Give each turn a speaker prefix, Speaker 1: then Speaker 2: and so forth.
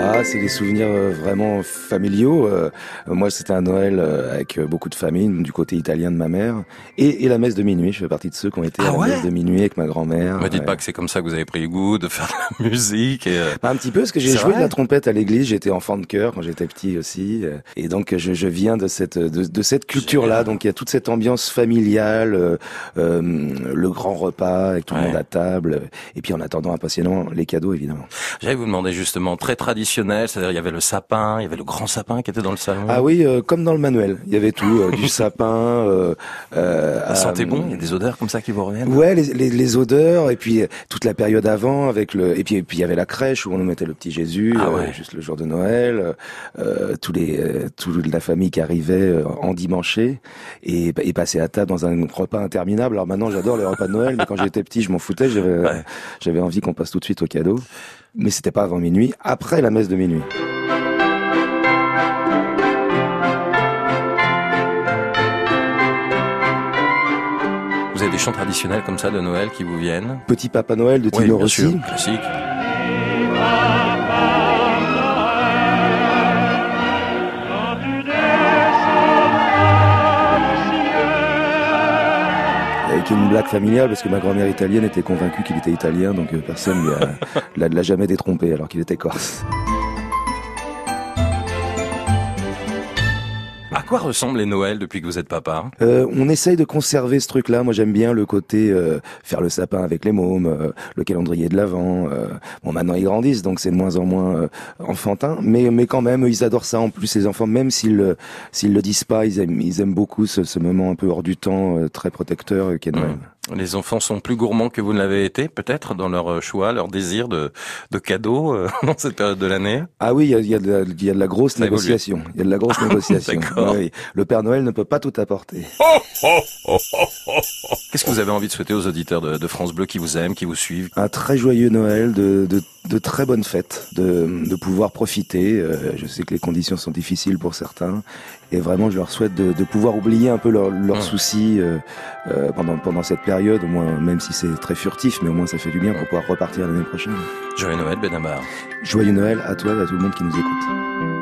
Speaker 1: Ah, c'est des souvenirs euh, vraiment familiaux. Euh, moi, c'était un Noël euh, avec beaucoup de famille, du côté italien de ma mère, et, et, la messe de minuit. Je fais partie de ceux qui ont été
Speaker 2: ah
Speaker 1: à la messe de minuit avec ma grand-mère.
Speaker 2: Me dites pas que c'est comme ça que vous avez pris le goût de faire de la musique. Et...
Speaker 1: Bah, un petit peu, parce que j'ai joué de la trompette à l'église. J'étais enfant de chœur quand j'étais petit aussi, et donc je, je viens de cette de, de cette culture-là. Donc il y a toute cette ambiance familiale, euh, le grand repas avec tout le monde à table, et puis en attendant impatiemment les cadeaux évidemment.
Speaker 2: J'allais vous demander justement très traditionnel, c'est-à-dire il y avait le sapin, il y avait le grand sapin qui était dans le salon.
Speaker 1: Ah oui, euh, comme dans le manuel, il y avait tout, euh, du sapin. Euh,
Speaker 2: euh, sentait bon, il y a des odeurs comme ça qui vous reviennent?
Speaker 1: Ouais, les, les, les, odeurs et puis toute la période avant avec le et puis et puis il y avait la crèche où on nous mettait le petit Jésus, ah ouais. juste le jour de Noël, tous les toute la famille qui arrivait en dimanche et, et passait à table dans un repas interminable. Alors maintenant j'adore les repas de Noël, mais quand j'étais petit je m'en foutais, j'avais ouais. j'avais envie qu'on passe tout de suite au cadeau mais c'était pas avant minuit, après la messe de minuit.
Speaker 2: Vous avez des chants traditionnels comme ça de Noël qui vous viennent?
Speaker 1: Petit Papa Noël de Tino
Speaker 2: oui,
Speaker 1: Rossi.
Speaker 2: Classique.
Speaker 1: Avec une blague familiale parce que ma grand-mère italienne était convaincue qu'il était italien, donc personne ne l'a jamais détrompé alors qu'il était corse.
Speaker 2: Quoi ressemblent les Noëls depuis que vous êtes papa
Speaker 1: euh, On essaye de conserver ce truc-là. Moi, j'aime bien le côté euh, faire le sapin avec les mômes, euh, le calendrier de l'avant. Euh. Bon, maintenant ils grandissent, donc c'est de moins en moins euh, enfantin, mais mais quand même, ils adorent ça. En plus, les enfants, même s'ils s'ils le disent pas, ils aiment ils aiment beaucoup ce, ce moment un peu hors du temps, très protecteur qu'est Noël.
Speaker 2: Mmh. Les enfants sont plus gourmands que vous ne l'avez été, peut-être, dans leur choix, leur désir de, de cadeaux euh, dans cette période de l'année?
Speaker 1: Ah oui, il y a, y, a de la, y a de la grosse Ça négociation. Il y a de la grosse négociation. Oui, le Père Noël ne peut pas tout apporter.
Speaker 2: Qu'est-ce que vous avez envie de souhaiter aux auditeurs de, de, France Bleu qui vous aiment, qui vous suivent?
Speaker 1: Un très joyeux Noël, de, de, de très bonnes fêtes, de, de pouvoir profiter. Euh, je sais que les conditions sont difficiles pour certains. Et vraiment, je leur souhaite de, de pouvoir oublier un peu leurs leur mmh. soucis euh, euh, pendant, pendant cette période, au moins, même si c'est très furtif, mais au moins ça fait du bien pour pouvoir repartir l'année prochaine.
Speaker 2: Joyeux Noël, Benabar.
Speaker 1: Joyeux Noël à toi et à tout le monde qui nous écoute.